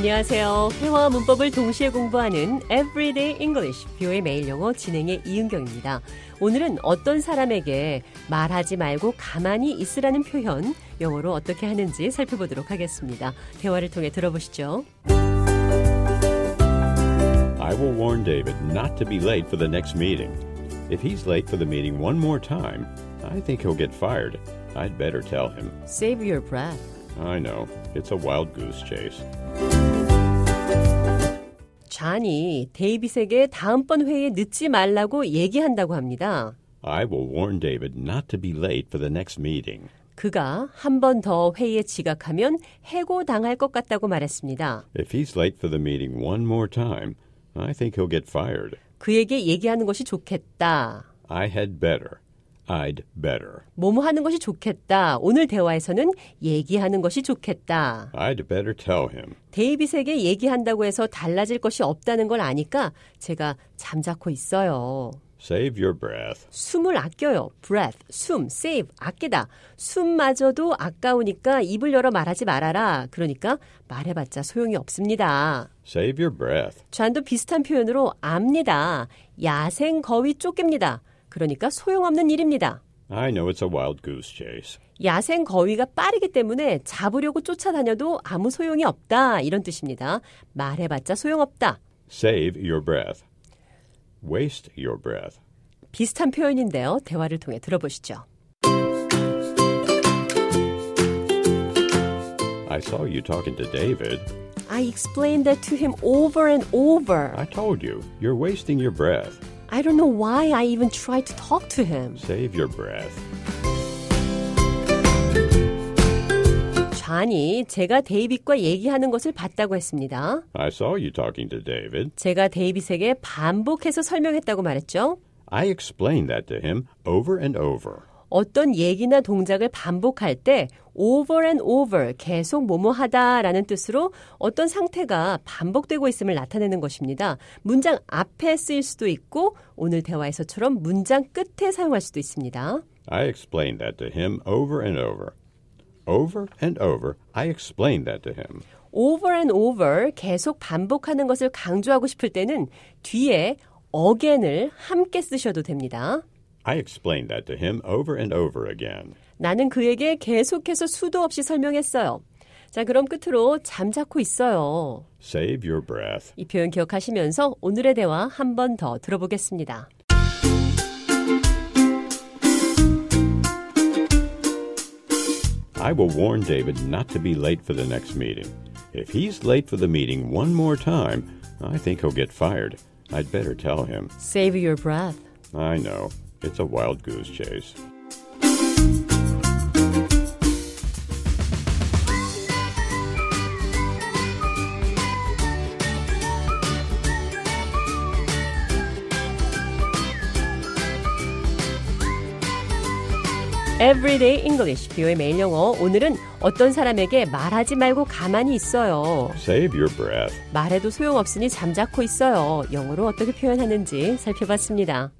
안녕하세요. 회화와 문법을 동시에 공부하는 Everyday English, 뷰의 매일 영어 진행의 이은경입니다. 오늘은 어떤 사람에게 말하지 말고 가만히 있으라는 표현, 영어로 어떻게 하는지 살펴보도록 하겠습니다. 대화를 통해 들어보시죠. I will warn David not to be late for the next meeting. If he's late for the meeting one more time, I think he'll get fired. I'd better tell him. Save your breath. I know, it's a wild goose chase. 잔이 데이빗에게 다음번 회의에 늦지 말라고 얘기한다고 합니다. I will warn David not to be late for the next meeting. 그가 한 번 더 회의에 지각하면 해고당할 것 같다고 말했습니다. If he's late for the meeting one more time, I think he'll get fired. 그에게 얘기하는 것이 좋겠다. I had better. I'd better. 뭐뭐 하는 것이 좋겠다. 오늘 대화에서는 얘기하는 것이 좋겠다. I'd better tell him. 데이빗에게 얘기한다고 해서 달라질 것이 없다는 걸 아니까 제가 잠자코 있어요. Save your breath. 숨을 아껴요. breath, 숨, save, 아끼다. 숨마저도 아까우니까 입을 열어 말하지 말아라. 그러니까 말해봤자 소용이 없습니다. Save your breath. 좌도 비슷한 표현으로 압니다. 야생 거위 쫓깁니다. 그러니까 소용없는 일입니다. I know it's a wild goose chase. 야생 거위가 빠르기 때문에 잡으려고 쫓아다녀도 아무 소용이 없다. 이런 뜻입니다. 말해봤자 소용없다. Save your breath. Waste your breath. 비슷한 표현인데요. 대화를 통해 들어보시죠. I saw you talking to David. I explained that to him over and over. I told you, you're wasting your breath. I don't know why I even tried to talk to him. Save your breath. 좌니 제가 데이빗과 얘기하는 것을 봤다고 했습니다. I saw you talking to David. 제가 데이빗에게 반복해서 설명했다고 말했죠. I explained that to him over and over. 어떤 얘기나 동작을 반복할 때 over and over 계속 뭐뭐하다라는 뜻으로 어떤 상태가 반복되고 있음을 나타내는 것입니다. 문장 앞에 쓰일 수도 있고 오늘 대화에서처럼 문장 끝에 사용할 수도 있습니다. I explained that to him over and over. Over and over, I explained that to him. over and over 계속 반복하는 것을 강조하고 싶을 때는 뒤에 again을 함께 쓰셔도 됩니다. I explained that to him over and over again. 나는 그에게 계속해서 수도 없이 설명했어요. 자, 그럼 끝으로 잠자코 있어요. Save your breath. 이 표현 기억하시면서 오늘의 대화 한 번 더 들어보겠습니다. I will warn David not to be late for the next meeting. If he's late for the meeting one more time, I think he'll get fired. I'd better tell him. Save your breath. I know. It's a wild goose chase. Everyday English, 뷰의 매일 영어. 오늘은 어떤 사람에게 말하지 말고 가만히 있어요. Save your breath. 말해도 소용없으니 잠자코 있어요. 영어로 어떻게 표현하는지 살펴봤습니다.